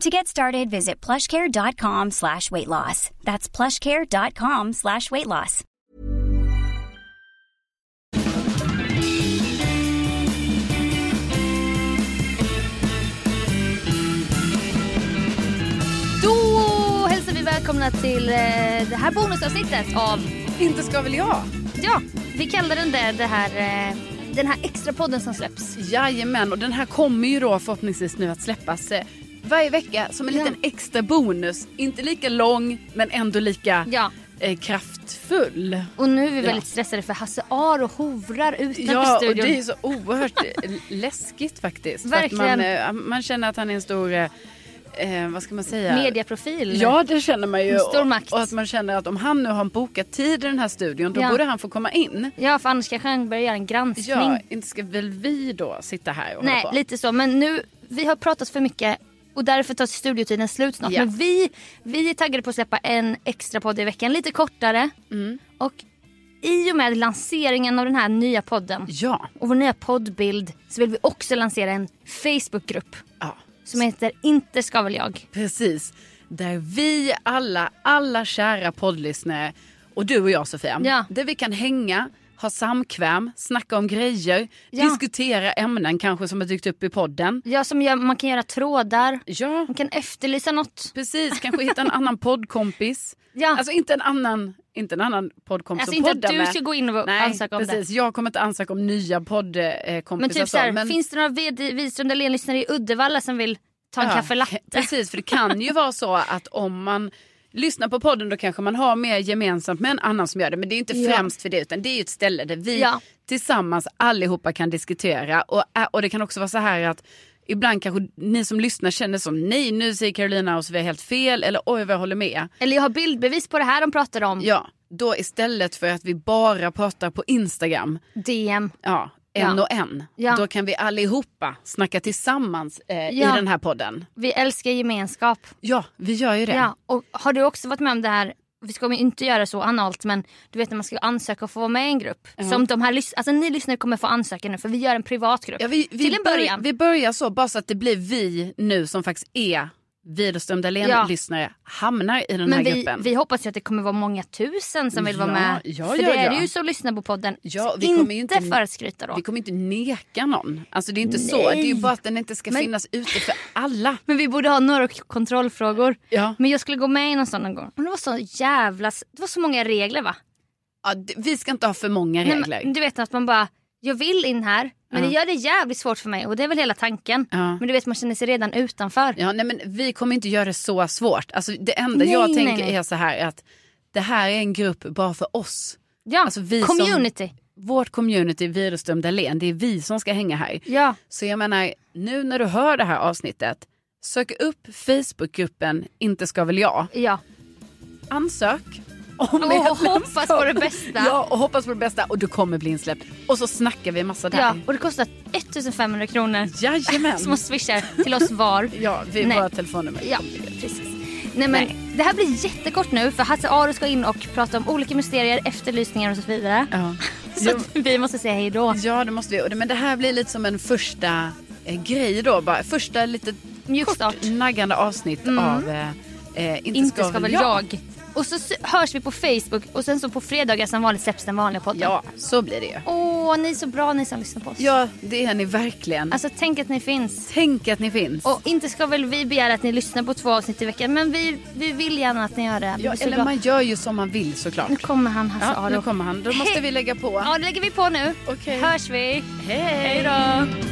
To get started, visit plushcare.com slash weight loss. That's plushcare.com slash weight loss. Då hälsar vi välkomna till eh, det här bonusavsnittet av Inte ska väl jag? Ja, vi kallar den det, det här, eh, den här extra podden som släpps. Jajamän, och den här kommer ju då förhoppningsvis nu att släppas eh, varje vecka som en Ja. liten extra bonus. Inte lika lång men ändå lika Ja. eh, kraftfull. Och nu är vi Ja. väldigt stressade för Hasse Aro hovrar utanför Ja, och studion. det är så oerhört eh, läskigt faktiskt. Verkligen. Man, eh, man känner att han är en stor, eh, eh, vad ska man säga? Mediaprofil. Ja det känner man ju. Stor Och- makt. Och att man känner att om han nu har bokat tid i den här studion då Ja. borde han få komma in. Ja, för annars kanske han börjar göra en granskning. Ja, inte ska väl vi då sitta här och Nej, hålla på? lite så. Men nu, vi har pratat för mycket och därför tar studiotiden slut snart. Ja. Men vi, vi är taggade på att släppa en extra podd i veckan, lite kortare. Mm. Och i och med lanseringen av den här nya podden Ja. och vår nya poddbild så vill vi också lansera en Facebookgrupp ja. som heter Inte ska väl jag. Precis. Där vi alla, alla kära poddlyssnare och du och jag Sofia. Ja. Där vi kan hänga, ha samkväm, snacka om grejer, Ja. diskutera ämnen kanske som har dykt upp i podden. Ja, som gör, man kan göra trådar, Ja, man kan efterlysa något. precis. Kanske hitta en annan poddkompis. Ja. Alltså inte en annan, inte en annan poddkompis Alltså inte att du med. ska gå in och Nej, ansöka om precis. det. Jag kommer inte ansöka om nya poddkompisar. Men typ så här, finns det några Wiström Dahlén-lyssnare i Uddevalla som vill ta en Ja, kaffe latte? Precis, för det kan ju vara så att om man lyssnar på podden då kanske man har mer gemensamt med en annan som gör det. Men det är inte Ja. främst för det utan det är ju ett ställe där vi Ja. tillsammans allihopa kan diskutera. Och, och det kan också vara så här att ibland kanske ni som lyssnar känner som nej nu säger Carolina och Sofia helt fel eller oj vad jag håller med. Eller jag har bildbevis på det här de pratar om. Ja, då istället för att vi bara pratar på Instagram, DM. ja, en Ja. och en. Ja. Då kan vi allihopa snacka tillsammans eh, Ja. i den här podden. Vi älskar gemenskap. Ja, vi gör ju det. Ja. Och har du också varit med om det här? Vi ska inte göra så analt men du vet när man ska ansöka och få vara med i en grupp. Som de här alltså ni lyssnare kommer få ansöka nu för vi gör en privat grupp. Ja, vi, vi, Till en bör- början. vi börjar så, bara så att det blir vi nu som faktiskt är Widerström Ja. Dahlén-lyssnare hamnar i den men här vi, gruppen. vi hoppas ju att det kommer vara många tusen som vill vara Ja, med. ja, för det är ju som lyssnar på podden. Ja, Så vi kommer inte, inte- för att skryta då. Vi kommer inte neka någon. Alltså det är inte så. Det är ju bara att den inte ska Men- finnas ute för alla. Men vi borde ha några kontrollfrågor. Men jag skulle gå med i någon sån någon gång. Men det var så jävla... Det var så många regler va? Ja, vi ska inte ha för många Nej, regler. men, du vet att man bara, jag vill in här. Men Ja. det gör det jävligt svårt för mig och det är väl hela tanken. Ja. Men du vet man känner sig redan utanför. Ja, nej, men vi kommer inte göra det så svårt. Alltså, det enda Nej, jag nej, tänker nej. är så här att det här är en grupp bara för oss. Ja, Alltså, vi som- community. Vårt community Widerström Dahlén, det är vi som ska hänga här. Ja. Så jag menar, nu när du hör det här avsnittet, sök upp Facebookgruppen Inte ska väl jag. ja. Ansök. Om Och medlemskap. hoppas på det bästa. Ja, och hoppas på det bästa och du kommer bli insläppt. Och så snackar vi massa där. Ja, och det kostar 1500 kronor. Jajamän. Som man swishar till oss var. Ja, vi Nej. våra telefonnummer. Ja, precis. Nej men Det här blir jättekort nu för Hasse Aro ska in och prata om olika mysterier, efterlysningar och så vidare. Ja. Så att vi måste säga hej då. Ja, det måste vi. Och Men det här blir lite som en första eh, grej då. Bara. Första lite Mjukstart. kort naggande avsnitt av eh, eh, Inte, Inte ska väl jag. Och så hörs vi på Facebook och sen så på fredagar som vanligt släpps den vanliga podden. Ja, så blir det ju. Åh, ni är så bra ni som lyssnar på oss. Ja, det är ni verkligen. Alltså tänk att ni finns. Tänk att ni finns. Och inte ska väl vi begära att ni lyssnar på två avsnitt i veckan men vi, vi vill gärna att ni gör det. Ja, eller glada. man gör ju som man vill såklart. Nu kommer han Hasse Ja, Aro. nu kommer han. Då måste Hej. vi lägga på. Ja, det lägger vi på nu. Okej. Hörs vi. Hej! Hej då.